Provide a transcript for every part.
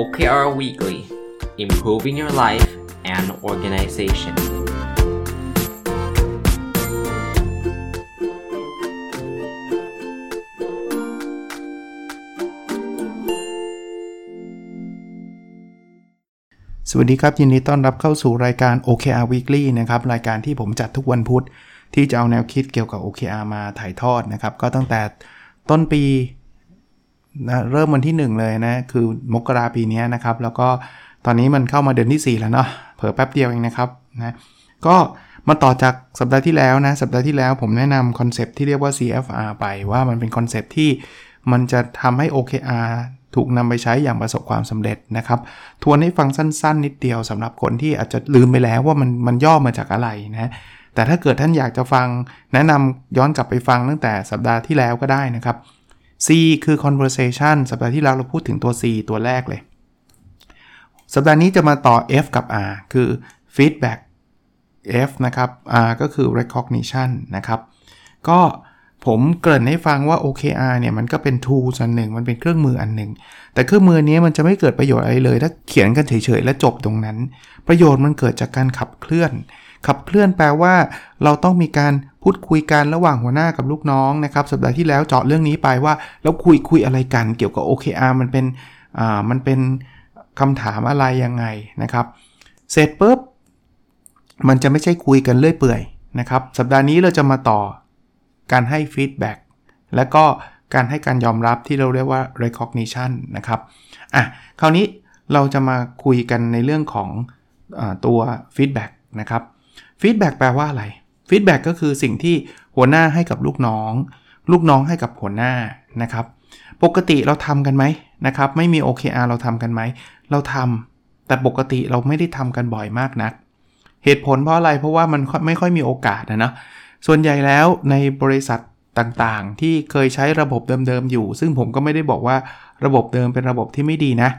OKR Weekly Improving Your Life and Organization สวัสดีครับ ยินดีต้อนรับเข้าสู่รายการ OKR Weekly นะครับ รายการที่ผมจัดทุกวันพุธ ที่จะเอาแนวคิดเกี่ยวกับ OKR มาถ่ายทอดนะครับ ก็ตั้งแต่ต้นปี นะเริ่มวันที่ 1 เลยนะ คือมกราปีนี้นะครับ แล้วก็ตอนนี้มันเข้ามาเดือนที่ 4 แล้วเนาะเผิ่แป๊บเดียวเองนะครับนะก็มาต่อจากสัปดาห์ที่แล้วนะ สัปดาห์ที่แล้วผมแนะนำคอนเซปที่เรียกว่า CFR ไปว่ามันเป็นคอนเซปที่มันจะทำให้ OKR ถูกนำไปใช้อย่างประสบความสำเร็จนะครับ ทวนให้ฟังสั้น ๆ นิดเดียวสำหรับคนที่อาจจะลืมไปแล้วว่ามันมันย่อมาจากอะไรนะแต่ถ้าเกิดท่านอยากจะฟังแนะนำย้อนกลับไปฟังตั้งแต่สัปดาห์ที่แล้วก็ได้นะครับ C คือ conversation สัปดาห์ที่แล้วเราพูดถึงตัว C ตัวแรกเลย สัปดาห์นี้จะมาต่อ F กับ R คือ feedback F นะครับ R ก็คือ recognition นะครับ ก็ผมเกริ่นให้ฟังว่า OKR เนี่ยมันก็เป็น tool อันหนึ่ง มันเป็นเครื่องมืออันหนึ่ง แต่เครื่องมือนี้มันจะไม่เกิดประโยชน์อะไรเลย ถ้าเขียนกันเฉยๆ และจบตรงนั้น ประโยชน์มันเกิดจากการขับเคลื่อน ขับเคลื่อนแปลว่า เราต้องมีการพูดคุยกันระหว่างหัวหน้ากับลูกน้องนะครับสัปดาห์ที่แล้วเจาะเรื่องนี้ไปว่าแล้วคุยคุยอะไรกันเกี่ยวกับ OKR มันเป็นอ่ามันเป็นคำถามอะไรยังไงนะครับ เสร็จปุ๊บมันจะไม่ใช่คุยกันเรื่อยเปื่อยนะครับ สัปดาห์นี้เราจะมาต่อการให้ฟีดแบ็กและก็การให้การยอมรับที่เราเรียกว่า recognition นะครับอะคราวนี้เราจะมาคุยกันในเรื่องของอตัว feedback นะครับ feedback แปลว่าอะไร feedback ก็คือสิ่งที่หัวหน้าให้กับลูกน้อง ลูกน้องให้กับหัวหน้านะครับ ปกติเราทำกันไหมนะครับ ไม่มี OKR เราทำกันไหม เราทำแต่ปกติเราไม่ได้ทำกันบ่อยมากนัก เหตุผลเพราะอะไร เพราะว่ามันไม่ค่อยมีโอกาสนะเนาะส่วนใหญ่แล้วในบริษัทต่างๆ ที่เคยใช้ระบบเดิมๆอยู่ ซึ่งผมก็ไม่ได้บอกว่าระบบเดิมเป็นระบบที่ไม่ดีนะ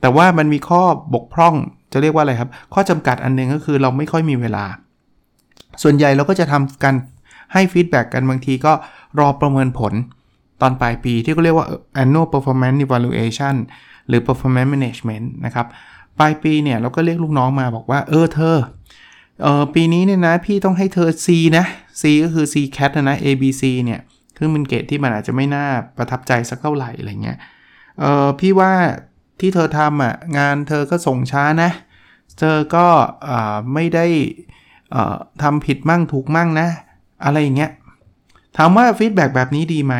แต่ว่ามันมีข้อบกพร่อง จะเรียกว่าอะไรครับ ข้อจำกัดอันนึงก็คือเราไม่ค่อยมีเวลา ส่วนใหญ่เราก็จะทำกันให้ฟีดแบ็กกันบางทีก็รอประเมินผลตอนปลายปีที่เขาเรียกว่า annual performance evaluation หรือ performance management นะครับ ปลายปีเนี่ยเราก็เรียกลูกน้องมาบอกว่า เออเธอเออปีนี้เนี่ยนะพี่ต้องให้เธอ C นะ C ก็คือ C cat นะ A B C เนี่ยคือมันเกรดที่มันอาจจะไม่น่าประทับใจสักเท่าไหร่อะไรเงี้ยเออพี่ว่าที่เธอทำอะงานเธอก็ส่งช้านะ เธอก็ไม่ได้ ทำผิดมั่งถูกมั่งนะ อะไรอย่างเงี้ยถามว่าฟีดแบ็แบบนี้ดีไหม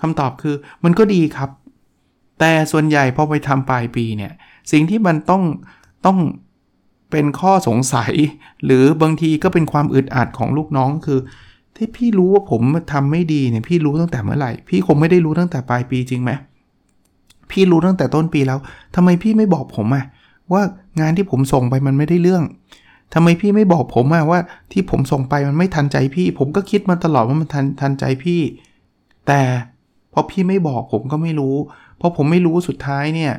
คำตอบคือมันก็ดีครับ แต่ส่วนใหญ่พอไปทำปลายปีเนี่ย สิ่งที่มันต้องต้องเป็นข้อสงสัย หรือบางทีก็เป็นความอึดอัดของลูกน้องคือที่พี่รู้ว่าผมทำไม่ดีเนี่ยพี่รู้ตั้งแต่เมื่อไหร่ พี่คงไม่ได้รู้ตั้งแต่ปลายปีจริงไหมพี่รู้ตั้งแต่ต้นปีแล้วทำไมพี่ไม่บอกผมอะว่างานที่ผมส่งไปมันไม่ได้เรื่อง ทำไมพี่ไม่บอกผมอะว่า ที่ผมส่งไปมันไม่ทันใจพี่ ผมก็คิดมาตลอดว่ามันทันทันใจพี่ แต่พอพี่ไม่บอกผมก็ไม่รู้พอผมไม่รู้สุดท้ายเนี่ย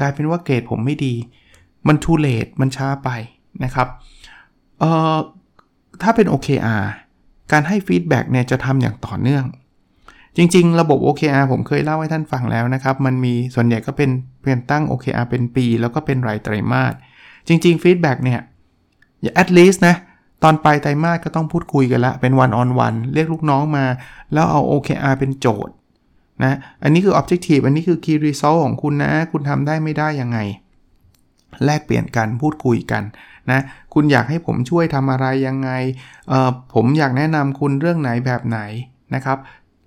กลายเป็นว่าเกรดผมไม่ดี มัน too late มันช้าไปนะครับเอ่อถ้าเป็น OKR การให้ feedback เนี่ยจะทำอย่างต่อเนื่อง จริง ๆ ระบบ OKR ผมเคยเล่าให้ท่านฟังแล้วนะครับ มันมีส่วนใหญ่ก็เป็นเพียงตั้ง OKR เป็นปี แล้วก็เป็นรายไตรมาส จริงๆฟีดแบ็กเนี่ยอย่า at least นะ ตอนปลายไตรมาสก็ต้องพูดคุยกันละ เป็น one on one เรียกลูกน้องมา แล้วเอา OKR เป็นโจทย์นะอันนี้คือ objective อันนี้คือ key result ของคุณนะ คุณทำได้ไม่ได้ยังไง แลกเปลี่ยนกันพูดคุยกันนะคุณอยากให้ผมช่วยทำอะไรยังไงผมอยากแนะนำคุณเรื่องไหนแบบไหนนะครับ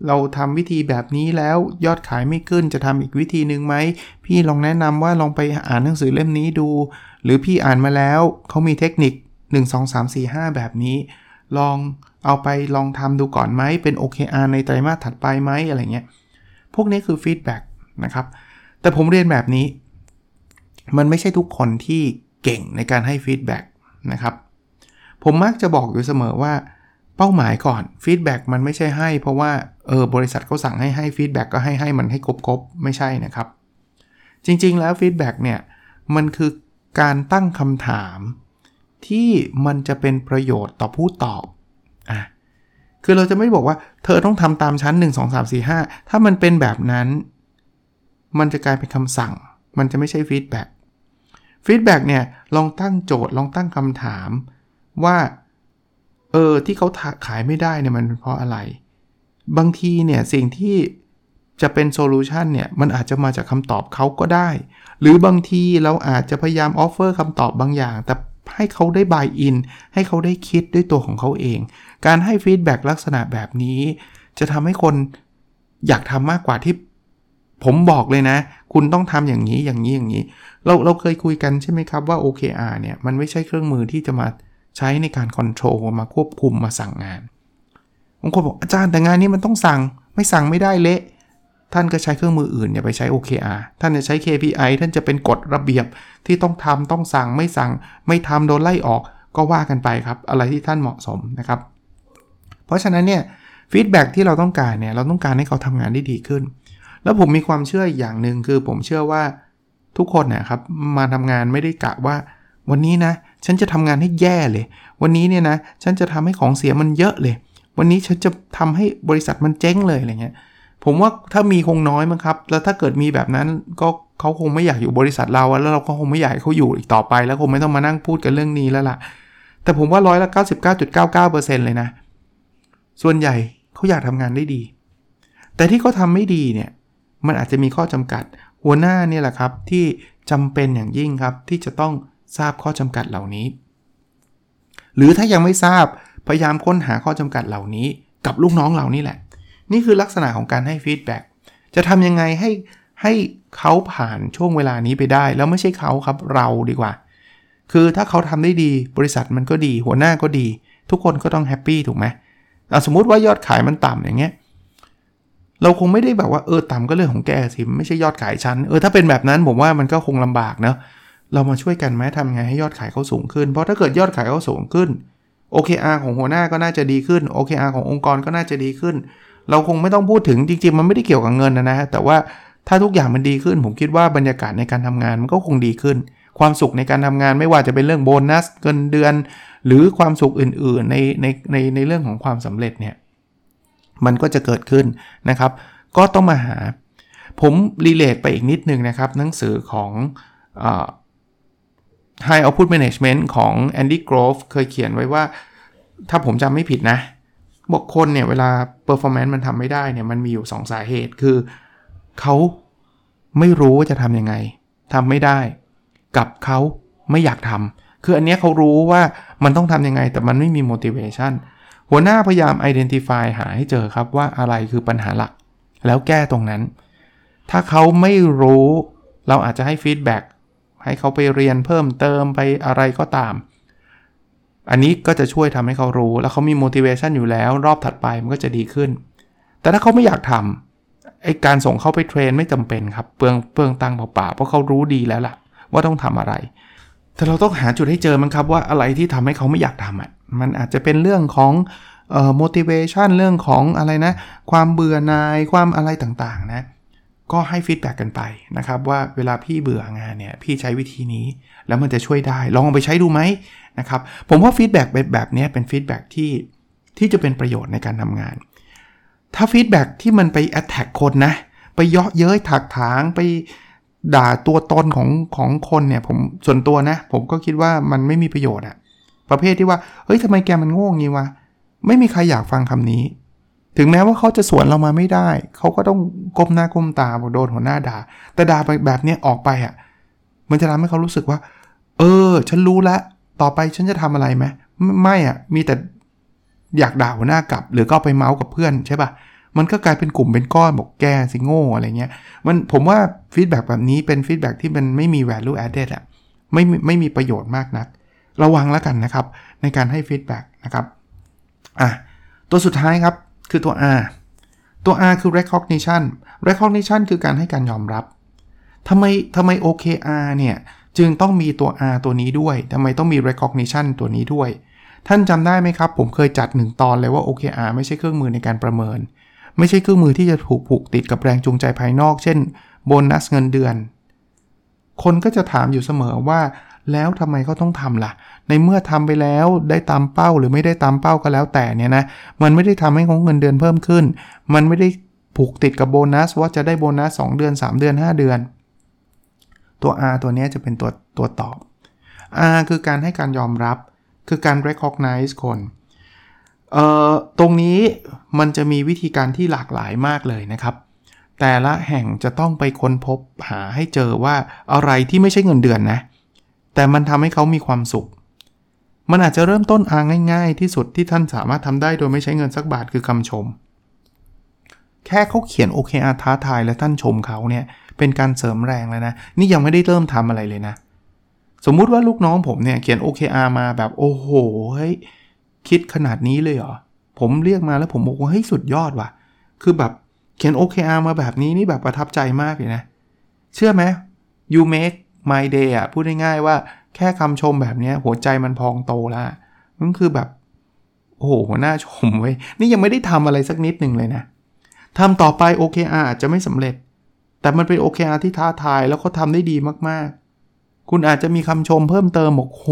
เราทำวิธีแบบนี้แล้วยอดขายไม่ขึ้นจะทำอีกวิธีหนึ่งไหม พี่ลองแนะนำว่าลองไปอ่านหนังสือเล่มนี้ดู หรือพี่อ่านมาแล้วเขามีเทคนิค 1 2 3 4 5 แบบนี้ ลองเอาไปลองทำดูก่อนไหมเป็น OKR ในไตรมาสถัดไปไหมอะไรเงี้ย พวกนี้คือ feedback นะครับ แต่ผมเรียนแบบนี้ มันไม่ใช่ทุกคนที่เก่งในการให้ feedback นะครับ ผมมักจะบอกอยู่เสมอว่าเป้าหมายก่อน feedback มันไม่ใช่ให้ เพราะว่าเออบริษัทเขาสั่งให้ให้ feedback ก็ให้ให้มันให้ครบๆ ไม่ใช่นะครับ จริงๆแล้ว feedback เนี่ยมันคือ การตั้งคำถาม ที่มันจะเป็นประโยชน์ต่อผู้ตอบอะคือเราจะไม่บอกว่าเธอต้องทำตามฉัน 1 2 3 4 5 ถ้ามันเป็นแบบนั้น มันจะกลายเป็นคำสั่ง มันจะไม่ใช่ feedback feedback เนี่ย ลองตั้งโจทย์ลองตั้งคำถามว่า เออ ที่เขาขายไม่ได้เนี่ยมันเพราะอะไร บางทีเนี่ย สิ่งที่จะเป็น solution เนี่ย มันอาจจะมาจากคำตอบเขาก็ได้ หรือบางทีเราอาจจะพยายาม offer คำตอบบางอย่าง แต่ให้เขาได้ buy in ให้เขาได้คิดด้วยตัวของเขาเอง การให้ feedback ลักษณะแบบนี้ จะทำให้คนอยากทำมากกว่าที่ผมบอกเลยนะ คุณต้องทำอย่างนี้อย่างนี้อย่างนี้ เราเราเคยคุยกันใช่ไหมครับว่า OKR เนี่ย มันไม่ใช่เครื่องมือที่จะมาใช้ในการ control มาควบคุมมาสั่งงานบางคนบอกอาจารย์แต่งานนี้มันต้องสั่ง ไม่สั่งไม่ได้เละ ท่านก็ใช้เครื่องมืออื่นอย่าไปใช้ OKR ท่านจะใช้ KPI ท่านจะเป็นกฎระเบียบที่ต้องทำต้องสั่งไม่สั่ง ไม่ทำโดนไล่ออกก็ว่ากันไปครับ อะไรที่ท่านเหมาะสมนะครับ เพราะฉะนั้นเนี่ยฟีดแบ็ที่เราต้องการเนี่ยเราต้องการให้เขาทำงานได้ดีขึ้น แล้วผมมีความเชื่ออย่างหนึ่งคือผมเชื่อว่าทุกคนนะครับมาทำงานไม่ได้กะว่า วันนี้นะฉันจะทำงานให้แย่เลย วันนี้เนี่ยนะฉันจะทำให้ของเสียมันเยอะเลย วันนี้ฉันจะทำให้บริษัทมันเจ๊งเลยอะไรเงี้ย ผมว่าถ้ามีคงน้อยมั้งครับ แล้วถ้าเกิดมีแบบนั้นก็เขาคงไม่อยากอยู่บริษัทเรา แล้วเราก็คงไม่อยากให้เขาอยู่อีกต่อไป แล้วคงไม่ต้องมานั่งพูดกันเรื่องนี้แล้วล่ะ แต่ผมว่าร้อยละ99.99%เลยนะ ส่วนใหญ่เขาอยากทำงานได้ดี แต่ที่เขาทาไม่ดีเนี่ย มันอาจจะมีข้อจำกัด หัวหน้าเนี่ยแหละครับที่จำเป็นอย่างยิ่งครับที่จะต้องทราบข้อจำกัดเหล่านี้ หรือถ้ายังไม่ทราบพยายามค้นหาข้อจำกัดเหล่านี้ กับลูกน้องเหล่านี้แหละ นี่คือลักษณะของการให้ฟีดแบ็กจะทำยังไงให้ให้เขาผ่านช่วงเวลานี้ไปได้ แล้วไม่ใช่เขาครับเราดีกว่า คือถ้าเขาทำได้ดีบริษัทมันก็ดี หัวหน้าก็ดี ทุกคนก็ต้องแฮปปี้ถูกไหมสมมุติว่ายอดขายมันต่ำอย่างเงี้ยเราคงไม่ได้แบบว่าเออต่ำก็เรื่องของแกสิไม่ใช่ยอดขายชั้นเออถ้าเป็นแบบนั้นผมว่ามันก็คงลำบากเนาะเรามาช่วยกันไหมทำไงให้ยอดขายเขาสูงขึ้น เพราะถ้าเกิดยอดขายเขาสูงขึ้น OKR ของหัวหน้าก็น่าจะดีขึ้น OKR ขององค์กรก็น่าจะดีขึ้น เราคงไม่ต้องพูดถึงจริงๆ มันไม่ได้เกี่ยวกับเงินนะฮะแต่ว่าถ้าทุกอย่างมันดีขึ้น ผมคิดว่าบรรยากาศในการทำงานมันก็คงดีขึ้น ความสุขในการทำงานไม่ว่าจะเป็นเรื่องโบนัสเงินเดือน หรือความสุขอื่นๆในในในในเรื่องของความสำเร็จเนี่ยมันก็จะเกิดขึ้นนะครับ ก็ต้องมาหา ผมรีเลทไปอีกนิดนึงนะครับ หนังสือของ High Output Management ของ Andy Grove เคยเขียนไว้ว่า ถ้าผมจำไม่ผิดนะ บอกคนเนี่ยเวลา performance มันทำไม่ได้เนี่ยมันมีอยู่ 2 สาเหตุคือเขาไม่รู้ว่าจะทำยังไงทำไม่ได้ กับเขาไม่อยากทำคืออันนี้เขารู้ว่ามันต้องทำยังไง แต่มันไม่มี motivation หัวหน้าพยายาม identify หาให้เจอครับว่าอะไรคือปัญหาหลัก แล้วแก้ตรงนั้น ถ้าเขาไม่รู้เราอาจจะให้ feedback ให้เขาไปเรียนเพิ่มเติมไปอะไรก็ตาม อันนี้ก็จะช่วยทำให้เขารู้ แล้วเขามี motivation อยู่แล้ว รอบถัดไปมันก็จะดีขึ้น แต่ถ้าเขาไม่อยากทำไอการส่งเขาไปเทรนไม่จำเป็นครับเปลืองเปลืองตังค์เปล่าๆเพราะเขารู้ดีแล้วล่ะ ว่าต้องทำอะไร แต่เราต้องหาจุดให้เจอมันครับว่าอะไรที่ทำให้เขาไม่อยากทำอะมันอาจจะเป็นเรื่องของเอ่อ motivation เรื่องของอะไรนะ ความเบื่อหน่ายความอะไรต่างๆนะก็ให้ feedback กันไปนะครับว่าเวลาพี่เบื่องานเนี่ยพี่ใช้วิธีนี้ แล้วมันจะช่วยได้ ลองไปใช้ดูไหมนะครับ ผมว่า feedback แบบนี้เป็น feedback ที่ที่จะเป็นประโยชน์ในการทำงาน ถ้า feedback ที่มันไป attack คนนะ ไปเยาะเย้ยถักถางไปด่าตัวตนของของคนเนี่ยผมส่วนตัวนะ ผมก็คิดว่ามันไม่มีประโยชน์อะประเภทที่ว่า เฮ้ยทำไมแกมันโง่งี้วะ ไม่มีใครอยากฟังคำนี้ ถึงแม้ว่าเขาจะสวนเรามาไม่ได้ เขาก็ต้องก้มหน้าก้มตาโดนหัวหน้าด่า แต่ด่าไปแบบนี้ออกไปอะมันจะทำให้เขารู้สึกว่า เออ ฉันรู้แล้วต่อไปฉันจะทำอะไรไหมไม่อะมีแต่อยากด่าหัวหน้ากลับ หรือก็ไปเม้าท์กับเพื่อนใช่ปะ่ะ มันก็กลายเป็นกลุ่มเป็นก้อนบอกแกสิงโง่อะไรเงี้ย มันผมว่า feedback แบบนี้เป็น feedback ที่มันไม่มี value added อะไม่ไม่มีประโยชน์มากนัก ระวังแล้วกันนะครับ ในการให้ feedback นะครับ อะ ตัวสุดท้ายครับคือตัว R ตัว R คือ recognition recognition คือการให้การยอมรับทำไมทำไม OKR เนี่ย จึงต้องมีตัว R ตัวนี้ด้วยทำไมต้องมี recognition ตัวนี้ด้วย ท่านจำได้ไหมครับ ผมเคยจัดหนึ่งตอนเลยว่า OKR ไม่ใช่เครื่องมือในการประเมิน ไม่ใช่เครื่องมือที่จะถูกผูกติดกับแรงจูงใจภายนอก เช่น โบนัสเงินเดือน คนก็จะถามอยู่เสมอว่าแล้วทำไมเขาต้องทำล่ะ ในเมื่อทำไปแล้วได้ตามเป้าหรือไม่ได้ตามเป้าก็แล้วแต่เนี่ยนะ มันไม่ได้ทำให้ของเงินเดือนเพิ่มขึ้น มันไม่ได้ผูกติดกับโบนัสว่าจะได้โบนัส 2 เดือน 3 เดือน 5 เดือน ตัว R ตัวนี้จะเป็นตัวตัวตอบ R คือการให้การยอมรับ คือการ recognize คนเอ่อตรงนี้มันจะมีวิธีการที่หลากหลายมากเลยนะครับ แต่ละแห่งจะต้องไปค้นพบหาให้เจอว่าอะไรที่ไม่ใช่เงินเดือนนะ แต่มันทำให้เขามีความสุข มันอาจจะเริ่มต้นอาง่าย ๆ ที่สุดที่ท่านสามารถทำได้โดยไม่ใช้เงินสักบาทคือคำชม แค่เขาเขียน OKR ท้าทายและท่านชมเขาเนี่ย เป็นการเสริมแรงแล้วนะ นี่ยังไม่ได้เริ่มทำอะไรเลยนะ สมมุติว่าลูกน้องผมเนี่ยเขียน OKR มาแบบโอ้โหเฮ้ยคิดขนาดนี้เลยเหรอ ผมเรียกมาแล้วผมบอกว่าเฮ้ยสุดยอดว่ะ คือแบบเขียน OKR มาแบบนี้นี่แบบประทับใจมากเลยนะ เชื่อไหม you make my day อะ พูดง่ายๆว่าแค่คำชมแบบนี้หัวใจมันพองโตแล้วมันคือแบบ โอ้โหหัวหน้าชมเว้ย นี่ยังไม่ได้ทำอะไรสักนิดหนึ่งเลยนะทำต่อไป OKR อาจจะไม่สำเร็จ แต่มันเป็น OKR ที่ท้าทายแล้วเขาทำได้ดีมากๆ คุณอาจจะมีคำชมเพิ่มเติมบอกโห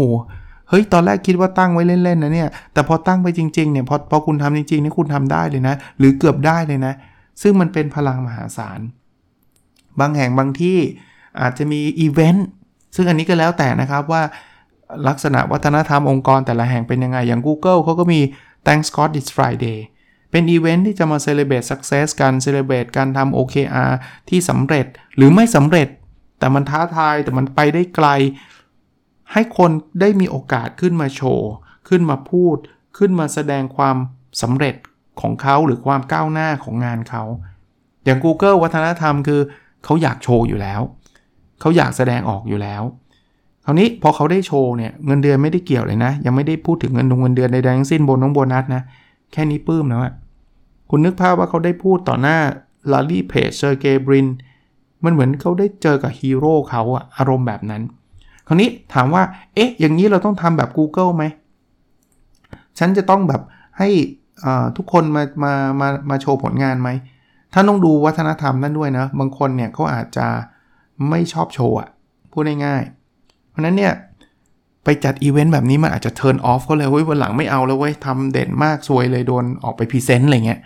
เฮ้ย ตอนแรกคิดว่าตั้งไว้เล่นๆนะเนี่ย แต่พอตั้งไปจริงๆเนี่ย พอพอคุณทำจริงๆนี่คุณทำได้เลยนะ หรือเกือบได้เลยนะ ซึ่งมันเป็นพลังมหาศาล บางแห่งบางที่อาจจะมีอีเวนต์ ซึ่งอันนี้ก็แล้วแต่นะครับว่าลักษณะวัฒนธรรมองค์กรแต่ละแห่งเป็นยังไง อย่าง Google เขาก็มี Thanks God It's Friday เป็นอีเวนต์ที่จะมา celebrate success กัน celebrate การทำ OKR ที่สำเร็จหรือไม่สำเร็จ แต่มันท้าทายแต่มันไปได้ไกล ให้คนได้มีโอกาสขึ้นมาโชว์ ขึ้นมาพูด ขึ้นมาแสดงความสำเร็จของเขาหรือความก้าวหน้าของงานเขา อย่าง Google วัฒนธรรมคือเขาอยากโชว์อยู่แล้ว เขาอยากแสดงออกอยู่แล้วคราวนี้พอเขาได้โชว์เนี่ยเงินเดือนไม่ได้เกี่ยวเลยนะ ยังไม่ได้พูดถึงเงินดงเงินเดือนใดๆทั้งสิ้นโบน้องโบนัสนะ แค่นี้ปื้มแล้วอะคุณนึกภาพว่าเขาได้พูดต่อหน้าลารีเพจเซอร์เกย์บริน มันเหมือนเขาได้เจอกับฮีโร่เขาอะอารมณ์แบบนั้น คราวนี้ถามว่า เอ๊ะ อย่างนี้เราต้องทำแบบ Google ไหม ฉันจะต้องแบบให้ทุกคนมา มา มา มาโชว์ผลงานไหมท่าต้องดูวัฒนธรรมนั่นด้วยนะ บางคนเนี่ยเขาอาจจะไม่ชอบโชว์อะพูดง่ายๆ เพราะนั้นเนี่ย ไปจัดอีเวนต์แบบนี้มันอาจจะ turn off เขาเลยเว้ยวันหลังไม่เอาแล้วเว้ยทำเด่นมากซวยเลยโดนออกไป present อะไรเงี้ย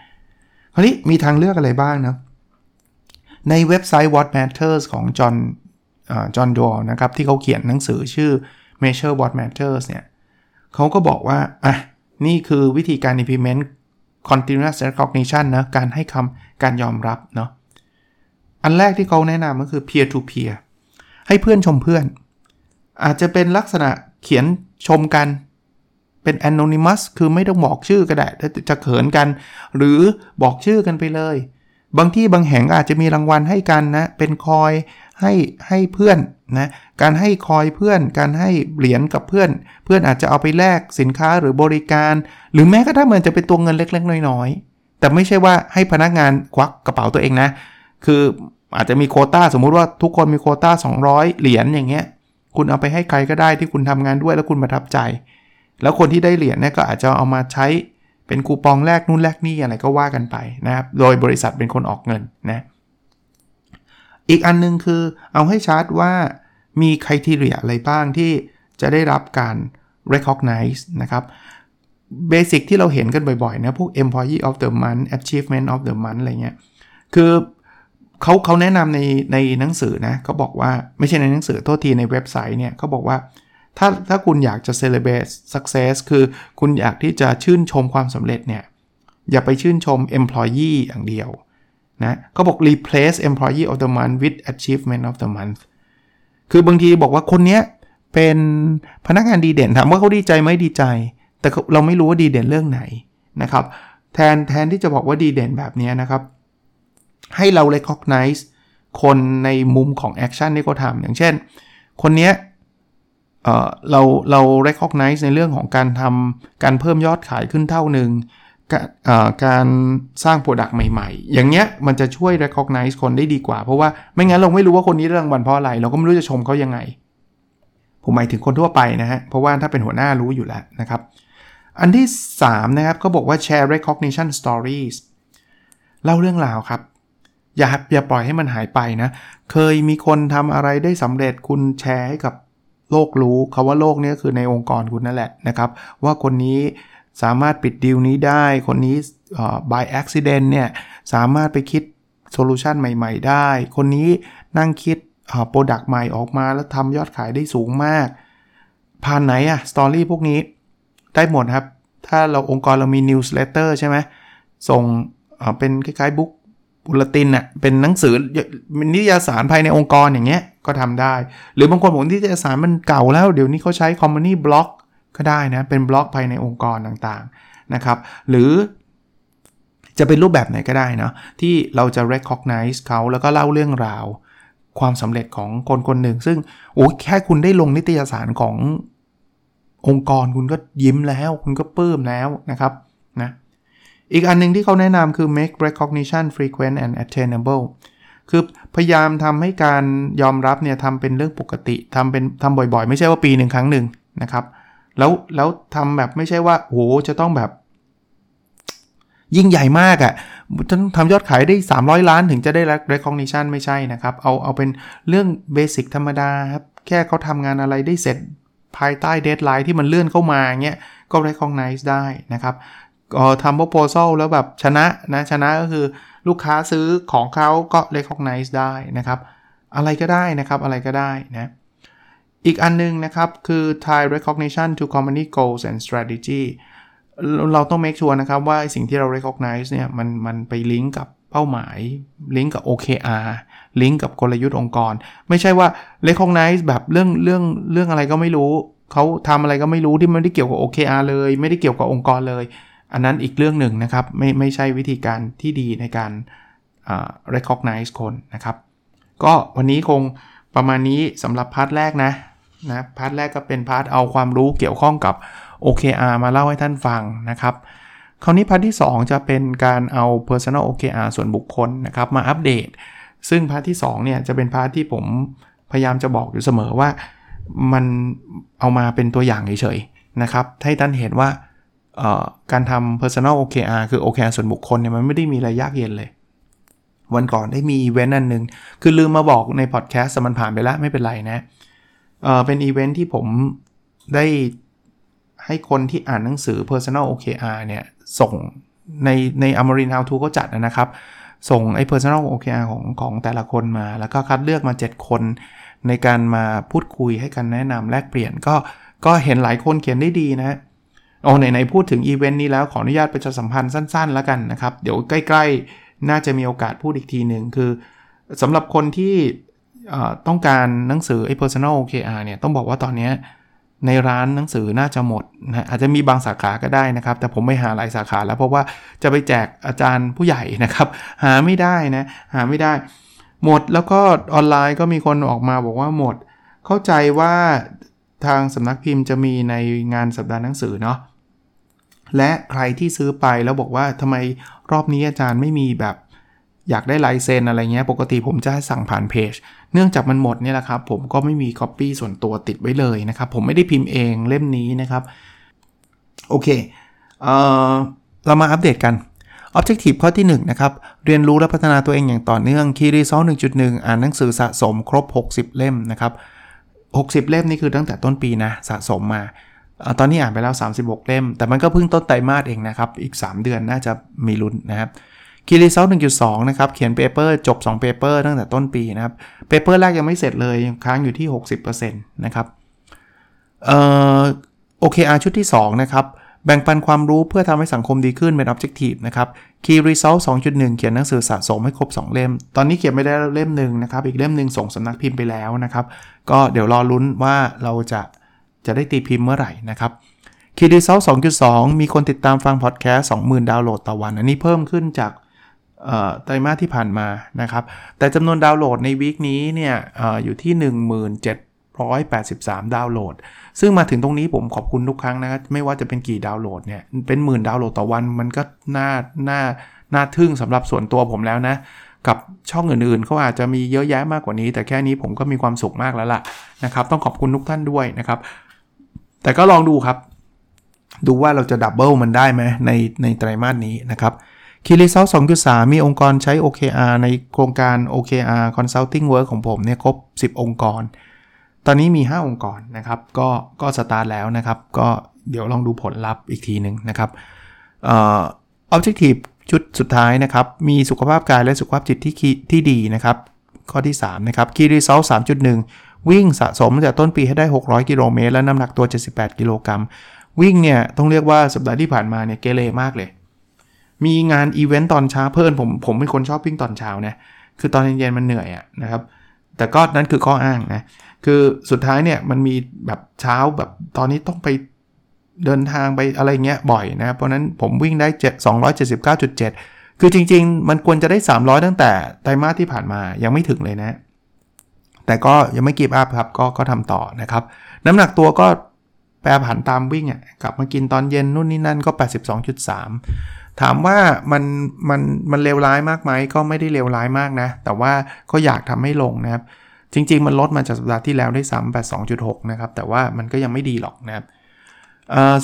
คราวนี้มีทางเลือกอะไรบ้างนะ ในเว็บไซต์ What Matters ของจอห์นจอห์นดอร์นะครับ ที่เขาเขียนหนังสือชื่อ Measure What Matters เนี่ยเขาก็บอกว่า อะ นี่คือวิธีการ implement continuous recognition นะ การให้คำการยอมรับเนาะอันแรกที่เขาแนะนำก็คือ peer to peer ให้เพื่อนชมเพื่อน อาจจะเป็นลักษณะ เขียนชมกันเป็น anonymous คือไม่ต้องบอกชื่อก็ได้จะเขินกัน หรือบอกชื่อกันไปเลย บางที่บางแห่งอาจจะมีรางวัลให้กันนะ เป็นคอยให้ให้เพื่อนนะ การให้คอยเพื่อน การให้เหรียญกับเพื่อน เพื่อนอาจจะเอาไปแลกสินค้าหรือบริการ หรือแม้กระทั่งมันจะเป็นตัวเงินเล็ก ๆ น้อยๆ แต่ไม่ใช่ว่าให้พนักงานควักกระเป๋าตัวเองนะ คืออาจจะมีโคต้าสมมุติว่าทุกคนมีโคต้า 200 เหรียญอย่างเงี้ย คุณเอาไปให้ใครก็ได้ที่คุณทำงานด้วยแล้วคุณประทับใจ แล้วคนที่ได้เหรียญเนี่ยก็อาจจะเอามาใช้เป็นคูปองแลกนู่นแลกนี่อะไรก็ว่ากันไปนะครับ โดยบริษัทเป็นคนออกเงินนะ อีกอันนึงคือเอาให้ชาร์ตว่ามีคุณทีเรียอะไรบ้างที่จะได้รับการ recognize นะครับเบสิกที่เราเห็นกันบ่อยๆนะพวก employee of the month achievement of the month อะไรเงี้ยคือ เขาเขาแนะนำในในหนังสือนะเขาบอกว่าไม่ใช่ในหนังสือโทษทีในเว็บไซต์เนี่ยเขาบอกว่าถ้าถ้าคุณอยากจะ celebrate success คือคุณอยากที่จะชื่นชมความสำเร็จเนี่ย อย่าไปชื่นชม employee อย่างเดียวนะเขาบอก replace employee of the month with achievement of the month คือบางทีบอกว่าคนเนี้ยเป็นพนักงานดีเด่นถามว่าเขาดีใจไหมดีใจ แต่เราไม่รู้ว่าดีเด่นเรื่องไหนนะครับ แทนแทนที่จะบอกว่าดีเด่นแบบนี้นะครับ ให้เรา recognize คนในมุมของ action ที่เขาทำอย่างเช่น คนนี้เราเรา recognize ในเรื่องของการทำการเพิ่มยอดขายขึ้นเท่าหนึ่งการสร้าง product ใหม่ๆ อย่างเงี้ยมันจะช่วย recognize คนได้ดีกว่า เพราะว่าไม่งั้นเราไม่รู้ว่าคนนี้ได้รางวัลเพราะอะไร เราก็ไม่รู้จะชมเขายังไง ผมหมายถึงคนทั่วไปนะฮะ เพราะว่าถ้าเป็นหัวหน้ารู้อยู่แล้วนะครับ อันที่ 3 นะครับก็บอกว่า share recognition stories เล่าเรื่องราวครับ อย่าอย่าปล่อยให้มันหายไปนะ เคยมีคนทำอะไรได้สำเร็จคุณแชร์ให้กับโลกรู้คำว่าโลกนี้คือในองค์กรคุณนั่นแหละนะครับ ว่าคนนี้สามารถปิดดีลนี้ได้ คนนี้ by accident เนี่ย สามารถไปคิด solution ใหม่ ๆ ได้ คนนี้นั่งคิด product ใหม่ออกมาแล้วทำยอดขายได้สูงมาก ผ่านไหนอะ story พวกนี้ได้หมดครับ ถ้าเราองค์กรเรามี newsletter ใช่ไหมส่งเป็นคล้ายๆ book bulletin อะเป็นหนังสือนิตยสารภายในองค์กรอย่างเงี้ยก็ทำได้ หรือบางคนผมนิตยสารมันเก่าแล้ว เดี๋ยวนี้เขาใช้ community blog ก็ได้นะ เป็นบล็อกภายในองค์กรต่างๆนะครับ หรือจะเป็นรูปแบบไหนก็ได้นะที่เราจะ recognize เขาแล้วก็เล่าเรื่องราว ความสำเร็จของคนคนหนึ่ง ซึ่งโอ้แค่คุณได้ลงนิตยสารขององค์กรคุณก็ยิ้มแล้ว คุณก็ปลื้มแล้วนะครับนะ อีกอันนึงที่เขาแนะนำคือ make recognition frequent and attainable คือพยายามทำให้การยอมรับเนี่ยทำเป็นเรื่องปกติทำเป็นทำบ่อยๆ ไม่ใช่ว่าปีหนึ่งครั้งหนึ่งนะครับ แล้วแล้วทำแบบไม่ใช่ว่าโหจะต้องแบบ ยิ่งใหญ่มากอะ่ะจะต้องทำยอดขายได้ 300 ล้านถึงจะได้ recognition ไม่ใช่นะครับ เอาเอาเป็นเรื่อง basic ธรรมดาครับแค่เขาทำงานอะไรได้เสร็จภายใต้ deadline ที่มันเลื่อนเข้ามาเงี้ยก็ recognize ได้นะครับ ทำ proposal แล้วแบบชนะนะชนะก็คือลูกค้าซื้อของเขาก็ recognize ได้นะครับ อะไรก็ได้นะครับอะไรก็ได้นะอีกอันนึงนะครับ คือ tie recognition to company goals and strategy เราต้อง make sure นะครับว่าสิ่งที่เรา recognize เนี่ยมันมันไปลิงก์กับเป้าหมาย ลิงก์กับ OKR ลิงก์กับกลยุทธ์องค์กร ไม่ใช่ว่า recognize แบบเรื่องเรื่องเรื่องอะไรก็ไม่รู้ เขาทำอะไรก็ไม่รู้ที่ไม่ได้เกี่ยวกับ OKR เลย ไม่ได้เกี่ยวกับองค์กรเลย อันนั้นอีกเรื่องหนึ่งนะครับ ไม่ไม่ใช่วิธีการที่ดีในการ recognize คนนะครับ ก็วันนี้คงประมาณนี้สำหรับพาร์ทแรกนะนะ part แรกก็เป็น part เอาความรู้เกี่ยวข้องกับ OKR มาเล่าให้ท่านฟังนะครับคราวนี้ part ที่ 2 จะเป็นการเอา Personal OKR ส่วนบุคคลนะครับมาอัปเดต ซึ่ง part ที่2เนี่ยจะเป็น part ที่ผมพยายามจะบอกอยู่เสมอว่ามันเอามาเป็นตัวอย่างเฉยๆนะครับให้ท่านเห็นว่า การทำ Personal OKR คือ OKR ส่วนบุคคลเนี่ยมันไม่ได้มีอะไรยากเย็นเลย วันก่อนได้มีอีเวนต์อันหนึ่งคือลืมมาบอกในพอดแคสต์มันผ่านไปแล้วไม่เป็นไรนะเป็นอีเวนต์ที่ผมได้ให้คนที่อ่านหนังสือ Personal OKR เนี่ยส่งในใน Amarin How to ก็จัดนะครับ ส่งไอ้ Personal OKR ของของแต่ละคนมา แล้วก็คัดเลือกมา 7 คนในการมาพูดคุยให้กันแนะนำแลกเปลี่ยนก็ก็เห็นหลายคนเขียนได้ดีนะ โอ้ไหนๆพูดถึงอีเวนต์นี้แล้วขออนุญาตประชาสัมพันธ์สั้นๆ แล้วกันนะครับ เดี๋ยวใกล้ๆ น่าจะมีโอกาสพูดอีกทีหนึ่งคือสำหรับคนที่ต้องการหนังสือไอ้ personal OKR เนี่ยต้องบอกว่าตอนนี้ในร้านหนังสือน่าจะหมดนะอาจจะมีบางสาขาก็ได้นะครับ แต่ผมไม่หาหลายสาขาแล้วเพราะว่าจะไปแจกอาจารย์ผู้ใหญ่นะครับ หาไม่ได้นะ หาไม่ได้ หมดแล้วก็ออนไลน์ก็มีคนออกมาบอกว่าหมด เข้าใจว่าทางสำนักพิมพ์จะมีในงานสัปดาห์หนังสือเนาะ และใครที่ซื้อไปแล้วบอกว่าทำไมรอบนี้อาจารย์ไม่มีแบบ อยากได้ลายเซ็นอะไรเงี้ย ปกติผมจะสั่งผ่านเพจ เนื่องจากมันหมดเนี่ยแหละครับ ผมก็ไม่มีก๊อปปี้ส่วนตัวติดไว้เลยนะครับ ผมไม่ได้พิมพ์เองเล่มนี้นะครับ โอเคเออเรามาอัปเดตกัน Objective ข้อที่ 1 นะครับ เรียนรู้และพัฒนาตัวเองอย่างต่อเนื่อง Key Result 1.1 อ่านหนังสือสะสมครบ 60 เล่มนะครับ 60 เล่มนี่คือตั้งแต่ต้นปีนะ สะสมมา ตอนนี้อ่านไปแล้ว 36 เล่ม แต่มันก็เพิ่งต้นไตรมาสเองนะครับ อีก 3 เดือนน่าจะมีลุ้นนะครับ Key Result 1.2นะครับ เขียน paper จบ 2 paper ตั้งแต่ต้นปีนะครับ paper แรกยังไม่เสร็จเลยยังค้างอยู่ที่ 60%นะครับเอ่อ OKR ชุดที่ 2 นะครับ แบ่งปันความรู้เพื่อทำให้สังคมดีขึ้นเป็น Objective นะครับ Key Result 2.1 เขียนหนังสือสะสมให้ครบ 2 เล่ม ตอนนี้เขียนไปได้เล่มหนึ่งนะครับ อีกเล่มหนึ่งส่งสำนักพิมพ์ไปแล้วนะครับ ก็เดี๋ยวรอลุ้นว่าเราจะ จะได้ตีพิมพ์เมื่อไหร่นะครับ Key Result 2.2 มีคนติดตามฟังพอดแคสต์20,000 ดาวน์โหลดต่อวัน อันนี้เพิ่มขึ้นจากไตรมาสที่ผ่านมานะครับ แต่จำนวนดาวน์โหลดใน week นี้เนี่ยอยู่ที่ 1783 ดาวน์โหลด ซึ่งมาถึงตรงนี้ผมขอบคุณทุกครั้งนะครับ ไม่ว่าจะเป็นกี่ดาวน์โหลดเนี่ย เป็นหมื่นดาวน์โหลดต่อวันมันก็น่า น่า น่าทึ่งสำหรับส่วนตัวผมแล้วนะ กับช่องอื่นๆเขาอาจจะมีเยอะแยะมากกว่านี้ แต่แค่นี้ผมก็มีความสุขมากแล้วล่ะนะครับ ต้องขอบคุณทุกท่านด้วยนะครับ แต่ก็ลองดูครับ ดูว่าเราจะ double มันได้ไหมในในไตรมาสนี้นะครับ Key Result 2.3มีองค์กรใช้ OKR ในโครงการ OKR Consulting Work ของผมเนี่ยครบ 10 องค์กร ตอนนี้มี 5 องค์กรนะครับ ก็ก็สตาร์ทแล้วนะครับ ก็เดี๋ยวลองดูผลลัพธ์อีกทีหนึ่งนะครับเอ่อ Objective ชุดสุดท้ายนะครับ มีสุขภาพกายและสุขภาพจิตที่ที่ดีนะครับ ข้อที่ 3 นะครับ Key Result 3.1 วิ่งสะสมตั้งแต่ต้นปีให้ได้ 600 กิโลเมตรและน้ำหนักตัว 78 กิโลกรัมวิ่งเนี่ยต้องเรียกว่าสัปดาห์ที่ผ่านมาเนี่ยเกเรมากเลย มีงานอีเวนต์ตอนเช้าเพิ่นผมผมเป็นคนชอบวิ่งตอนเช้านะคือตอนเย็นๆมันเหนื่อยอะนะครับ แต่ก็นั่นคือข้ออ้างนะคือสุดท้ายเนี่ยมันมีแบบเช้าแบบตอนนี้ต้องไปเดินทางไปอะไรเงี้ยบ่อยนะเพราะนั้นผมวิ่งได้7 279.7 คือจริง ๆ มันควรจะได้ 300 ตั้งแต่ไตรมาสที่ผ่านมายังไม่ถึงเลยนะ แต่ก็ยังไม่กีบอัพครับก็ก็ทำต่อนะครับ น้ำหนักตัวก็แปรผันตามวิ่งอะกลับมากินตอนเย็นนู่นนี่นั่นก็ 82.3 ถามว่ามันมันมันเลวร้ายมากไหมก็ไม่ได้เลวร้ายมากนะ แต่ว่าก็อยากทำให้ลงนะครับ จริง ๆ มันลดมาจากสัปดาห์ที่แล้วได้3 82.6 นะครับ แต่ว่ามันก็ยังไม่ดีหรอกนะครับ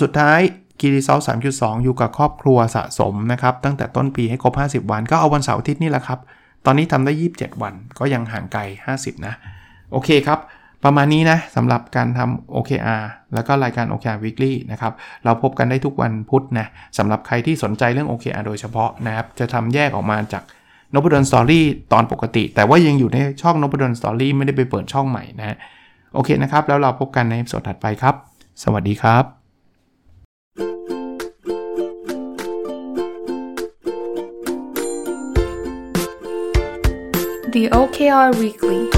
สุดท้ายกีรีเซล3.2 อยู่กับครอบครัวสะสมนะครับ ตั้งแต่ต้นปีให้ครบ 50 วัน ก็เอาวันเสาร์อาทิตย์นี่แหละครับ ตอนนี้ทำได้ 27 วันก็ยังห่างไกล 50 นะ โอเคครับ ประมาณนี้นะสำหรับการทำ OKR แล้วก็รายการ OKR Weekly นะครับ เราพบกันได้ทุกวันพุธนะสำหรับใครที่สนใจเรื่อง OKR โดยเฉพาะนะครับ จะทำแยกออกมาจากนบดอนสตอรี่ตอนปกติ แต่ว่ายังอยู่ในช่องนบดอนสตอรี่ไม่ได้ไปเปิดช่องใหม่นะโอเคนะครับ แล้วเราพบกันในสดถัดไปครับ สวัสดีครับ The OKR Weekly